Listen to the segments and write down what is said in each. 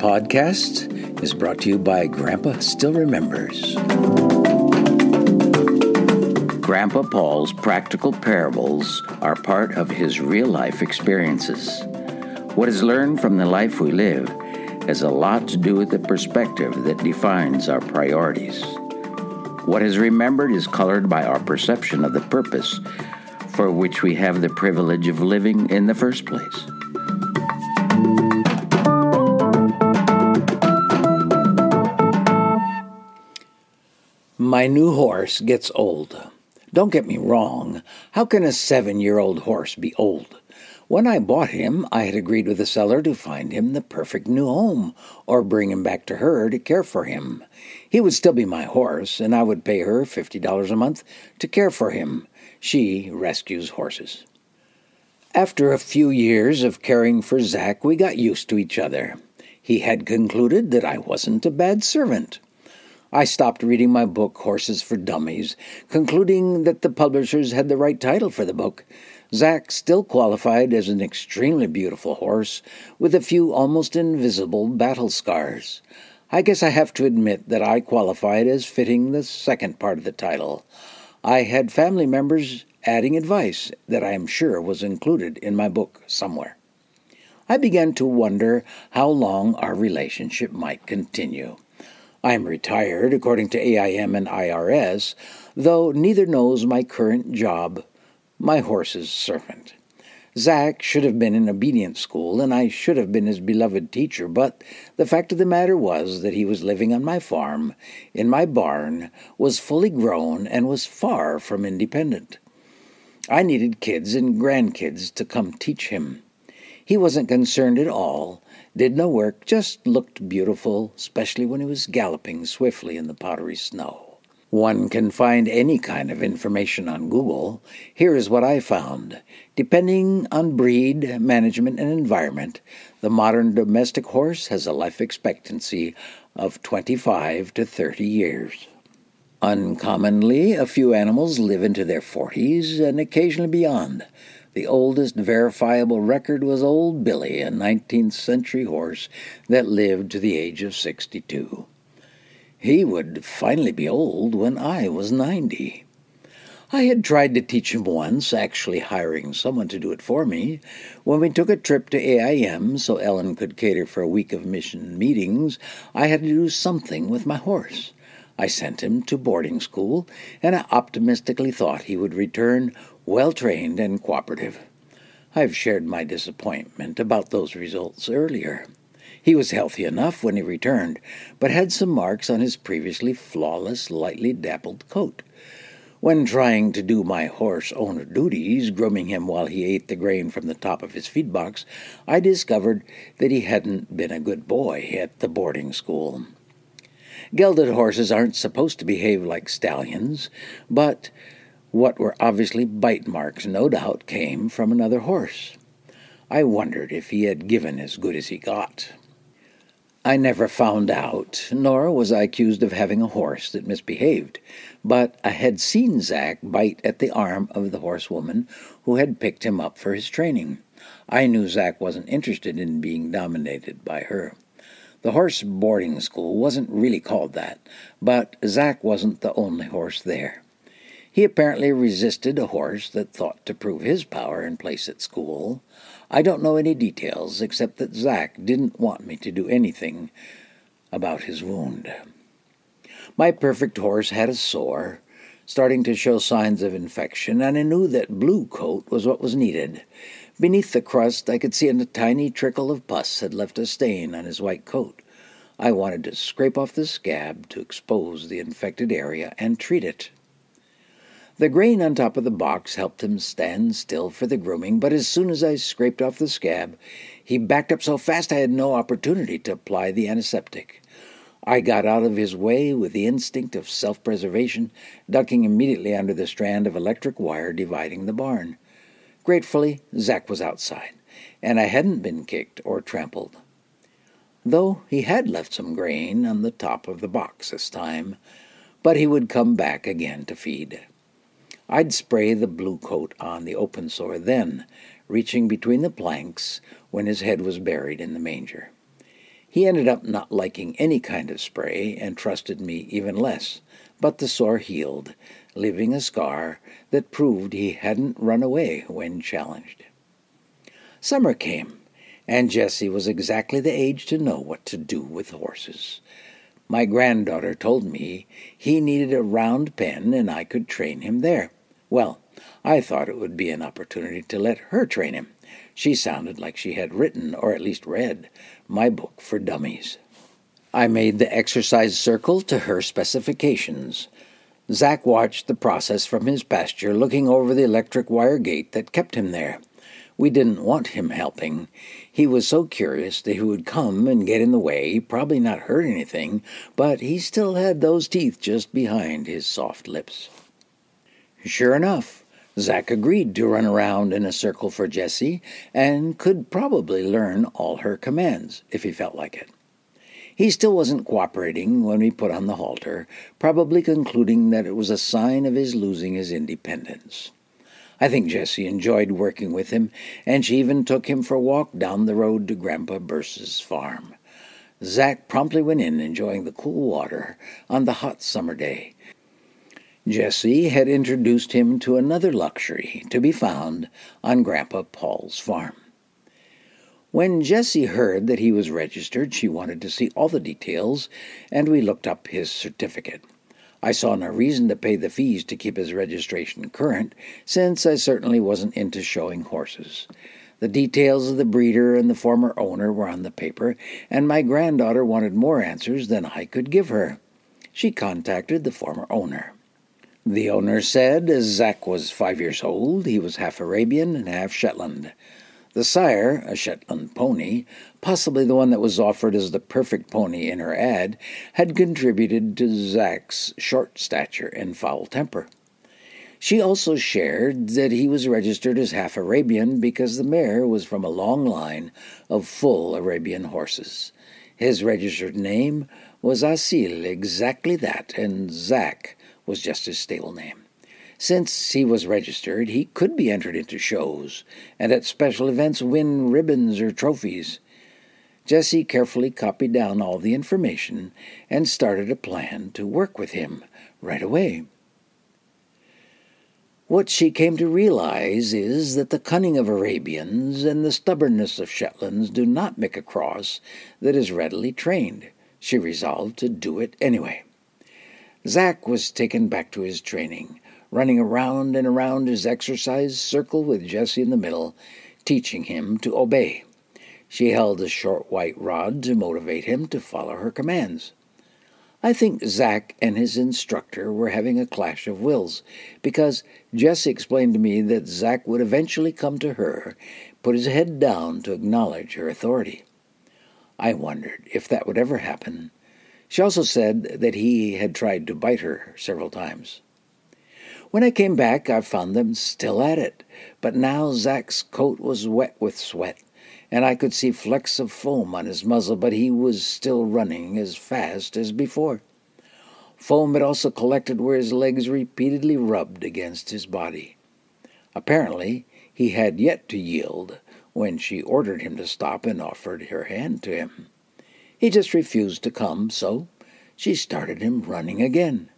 podcast is brought to you by Grandpa Still Remembers. Grandpa Paul's practical parables are part of his real life experiences. What is learned from the life we live has a lot to do with the perspective that defines our priorities. What is remembered is colored by our perception of the purpose for which we have the privilege of living in the first place. My new horse gets old. Don't get me wrong. How can a seven year old horse be old? When I bought him, I had agreed with the seller to find him the perfect new home, or bring him back to her to care for him. He would still be my horse, and I would pay her $50 a month to care for him. She rescues horses. After a few years of caring for Zack, we got used to each other. He had concluded that I wasn't a bad servant. I stopped reading my book, Horses for Dummies, concluding that the publishers had the right title for the book. Zack still qualified as an extremely beautiful horse with a few almost invisible battle scars. I guess I have to admit that I qualified as fitting the second part of the title. I had family members adding advice that I am sure was included in my book somewhere. I began to wonder how long our relationship might continue. I am retired according to AIM and IRS, though neither knows my current job, my horse's servant. Zack should have been in obedience school, and I should have been his beloved teacher, but the fact of the matter was that he was living on my farm, in my barn, was fully grown, and was far from independent. I needed kids and grandkids to come teach him. He wasn't concerned at all did no work, just looked beautiful, especially when he was galloping swiftly in the powdery snow. One can find any kind of information on Google. Here is what I found. Depending on breed, management, and environment, the modern domestic horse has a life expectancy of 25 to 30 years. Uncommonly, a few animals live into their 40s and occasionally beyond. The oldest verifiable record was Old Billy, a 19th century horse that lived to the age of 62. He would finally be old when I was 90. I had tried to teach him once, actually hiring someone to do it for me. When we took a trip to AIM so Ellen could cater for a week of mission meetings, I had to do something with my horse. I sent him to boarding school, and I optimistically thought he would return well trained and cooperative. I've shared my disappointment about those results earlier. He was healthy enough when he returned, but had some marks on his previously flawless, lightly dappled coat. When trying to do my horse owner duties, grooming him while he ate the grain from the top of his feed box, I discovered that he hadn't been a good boy at the boarding school. Gelded horses aren't supposed to behave like stallions, but what were obviously bite marks, no doubt, came from another horse. I wondered if he had given as good as he got. I never found out, nor was I accused of having a horse that misbehaved, but I had seen Zack bite at the arm of the horsewoman who had picked him up for his training. I knew Zack wasn't interested in being dominated by her. The horse boarding school wasn't really called that, but Zack wasn't the only horse there. He apparently resisted a horse that thought to prove his power and place at school. I don't know any details except that Zack didn't want me to do anything about his wound. My perfect horse had a sore, starting to show signs of infection, and I knew that Blu-Kote was what was needed. Beneath the crust, I could see a tiny trickle of pus had left a stain on his white coat. I wanted to scrape off the scab to expose the infected area and treat it. The grain on top of the box helped him stand still for the grooming, but as soon as I scraped off the scab, he backed up so fast I had no opportunity to apply the antiseptic. I got out of his way with the instinct of self preservation, ducking immediately under the strand of electric wire dividing the barn. Gratefully, Zack was outside, and I hadn't been kicked or trampled. Though he had left some grain on the top of the box this time, but he would come back again to feed. I'd spray the Blu-Kote on the open sore then, reaching between the planks when his head was buried in the manger. He ended up not liking any kind of spray and trusted me even less, but the sore healed, leaving a scar that proved he hadn't run away when challenged. Summer came, and Jessie was exactly the age to know what to do with horses. My granddaughter told me he needed a round pen and I could train him there. Well, I thought it would be an opportunity to let her train him. She sounded like she had written, or at least read, my book for dummies. I made the exercise circle to her specifications. Zack watched the process from his pasture, looking over the electric wire gate that kept him there. We didn't want him helping. He was so curious that he would come and get in the way, probably not hurt anything, but he still had those teeth just behind his soft lips. Sure enough, Zack agreed to run around in a circle for Jessie and could probably learn all her commands if he felt like it. He still wasn't cooperating when we put on the halter, probably concluding that it was a sign of his losing his independence. I think Jessie enjoyed working with him, and she even took him for a walk down the road to Grandpa Burse's farm. Zack promptly went in, enjoying the cool water on the hot summer day, Jessie had introduced him to another luxury to be found on Grandpa Paul's farm. When Jessie heard that he was registered, she wanted to see all the details, and we looked up his certificate. I saw no reason to pay the fees to keep his registration current, since I certainly wasn't into showing horses. The details of the breeder and the former owner were on the paper, and my granddaughter wanted more answers than I could give her. She contacted the former owner. The owner said as Zack was five years old, he was half Arabian and half Shetland. The sire, a Shetland pony, possibly the one that was offered as the perfect pony in her ad, had contributed to Zack's short stature and foul temper. She also shared that he was registered as half Arabian because the mare was from a long line of full Arabian horses. His registered name was Asil, exactly that, and Zack was just his stable name. Since he was registered, he could be entered into shows and at special events win ribbons or trophies. Jessie carefully copied down all the information and started a plan to work with him right away. What she came to realize is that the cunning of Arabians and the stubbornness of Shetlands do not make a cross that is readily trained. She resolved to do it anyway. Zack was taken back to his training, running around and around his exercise circle with Jessie in the middle, teaching him to obey. She held a short white rod to motivate him to follow her commands. I think Zack and his instructor were having a clash of wills, because Jessie explained to me that Zack would eventually come to her, put his head down to acknowledge her authority. I wondered if that would ever happen she also said that he had tried to bite her several times. When I came back, I found them still at it, but now Zack's coat was wet with sweat, and I could see flecks of foam on his muzzle, but he was still running as fast as before. Foam had also collected where his legs repeatedly rubbed against his body. Apparently, he had yet to yield when she ordered him to stop and offered her hand to him. He just refused to come, so she started him running again.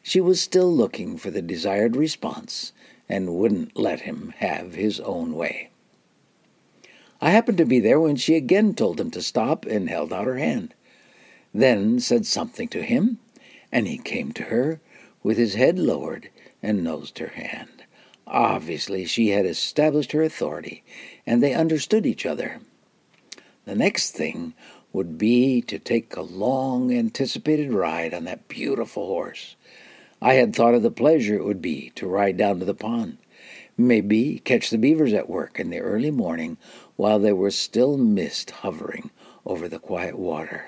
She was still looking for the desired response and wouldn't let him have his own way. I happened to be there when she again told him to stop and held out her hand, then said something to him, and he came to her with his head lowered and nosed her hand. Obviously, she had established her authority, and they understood each other. The next thing would be to take a long anticipated ride on that beautiful horse. I had thought of the pleasure it would be to ride down to the pond, maybe catch the beavers at work in the early morning while there was still mist hovering over the quiet water.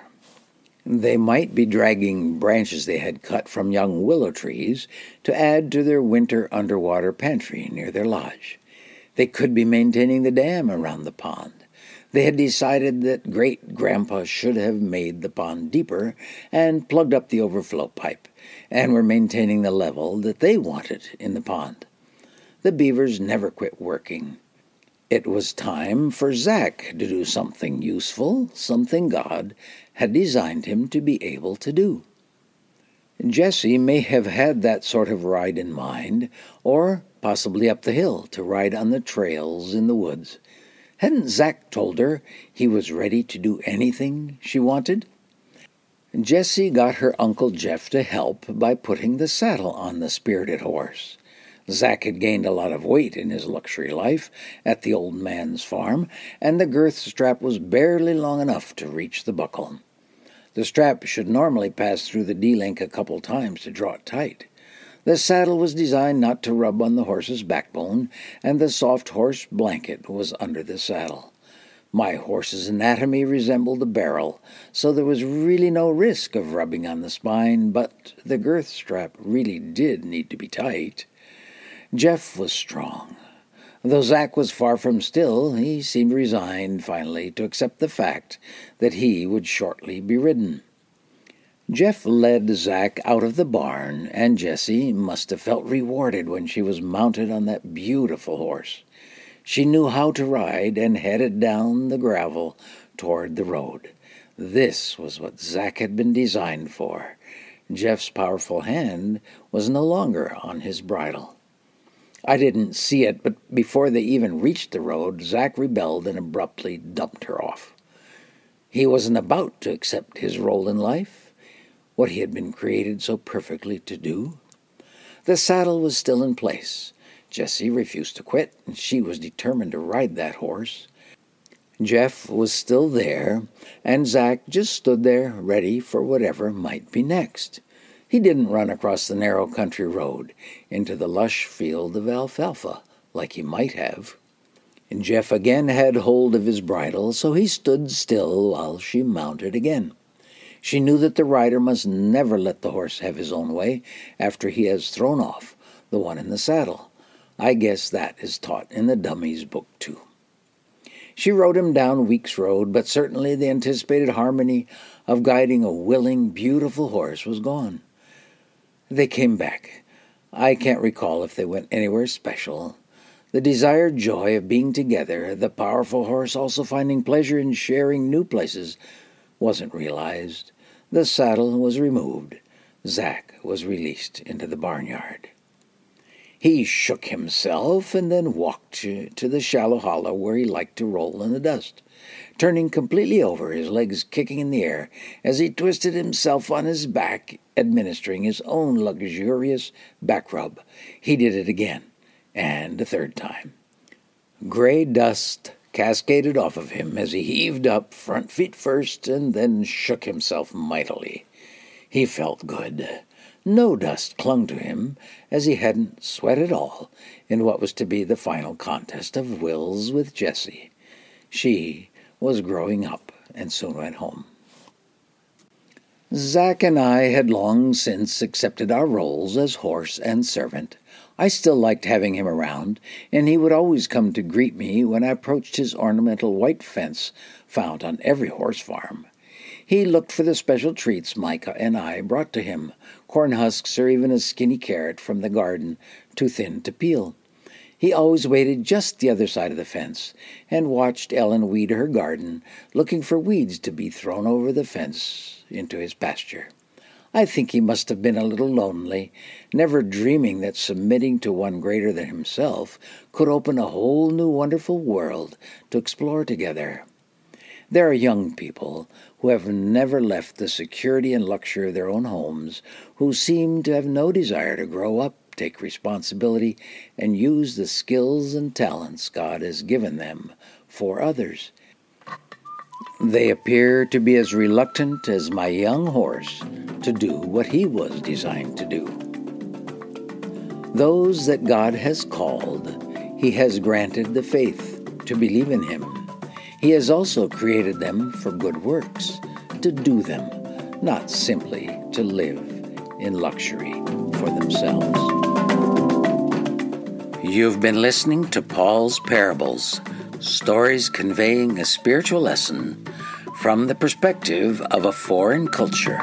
They might be dragging branches they had cut from young willow trees to add to their winter underwater pantry near their lodge. They could be maintaining the dam around the pond. They had decided that great grandpa should have made the pond deeper and plugged up the overflow pipe, and were maintaining the level that they wanted in the pond. The beavers never quit working. It was time for Zack to do something useful, something God had designed him to be able to do. Jessie may have had that sort of ride in mind, or possibly up the hill to ride on the trails in the woods. Hadn't Zack told her he was ready to do anything she wanted? Jessie got her Uncle Jeff to help by putting the saddle on the spirited horse. Zack had gained a lot of weight in his luxury life at the old man's farm, and the girth strap was barely long enough to reach the buckle. The strap should normally pass through the D link a couple times to draw it tight. The saddle was designed not to rub on the horse's backbone, and the soft horse blanket was under the saddle. My horse's anatomy resembled a barrel, so there was really no risk of rubbing on the spine, but the girth strap really did need to be tight. Jeff was strong. Though Zack was far from still, he seemed resigned finally to accept the fact that he would shortly be ridden. Jeff led Zack out of the barn, and Jessie must have felt rewarded when she was mounted on that beautiful horse. She knew how to ride and headed down the gravel toward the road. This was what Zack had been designed for. Jeff's powerful hand was no longer on his bridle. I didn't see it, but before they even reached the road, Zack rebelled and abruptly dumped her off. He wasn't about to accept his role in life, what he had been created so perfectly to do. The saddle was still in place. Jessie refused to quit, and she was determined to ride that horse. Jeff was still there, and Zack just stood there, ready for whatever might be next. He didn't run across the narrow country road into the lush field of alfalfa like he might have. And Jeff again had hold of his bridle, so he stood still while she mounted again. She knew that the rider must never let the horse have his own way after he has thrown off the one in the saddle. I guess that is taught in the Dummies book, too. She rode him down Weeks Road, but certainly the anticipated harmony of guiding a willing, beautiful horse was gone. They came back. I can't recall if they went anywhere special. The desired joy of being together, the powerful horse also finding pleasure in sharing new places, wasn't realized. The saddle was removed. Zack was released into the barnyard. He shook himself and then walked to the shallow hollow where he liked to roll in the dust turning completely over, his legs kicking in the air, as he twisted himself on his back, administering his own luxurious back rub. He did it again, and a third time. Gray dust cascaded off of him as he heaved up, front feet first, and then shook himself mightily. He felt good. No dust clung to him, as he hadn't sweat at all in what was to be the final contest of wills with Jessie. She was growing up and soon went home. Zack and I had long since accepted our roles as horse and servant. I still liked having him around, and he would always come to greet me when I approached his ornamental white fence found on every horse farm. He looked for the special treats Micah and I brought to him corn husks or even a skinny carrot from the garden, too thin to peel. He always waited just the other side of the fence and watched Ellen weed her garden, looking for weeds to be thrown over the fence into his pasture. I think he must have been a little lonely, never dreaming that submitting to one greater than himself could open a whole new wonderful world to explore together. There are young people who have never left the security and luxury of their own homes, who seem to have no desire to grow up take responsibility, and use the skills and talents God has given them for others. They appear to be as reluctant as my young horse to do what he was designed to do. Those that God has called, he has granted the faith to believe in him. He has also created them for good works, to do them, not simply to live in luxury for themselves. You've been listening to Paul's Parables, stories conveying a spiritual lesson from the perspective of a foreign culture.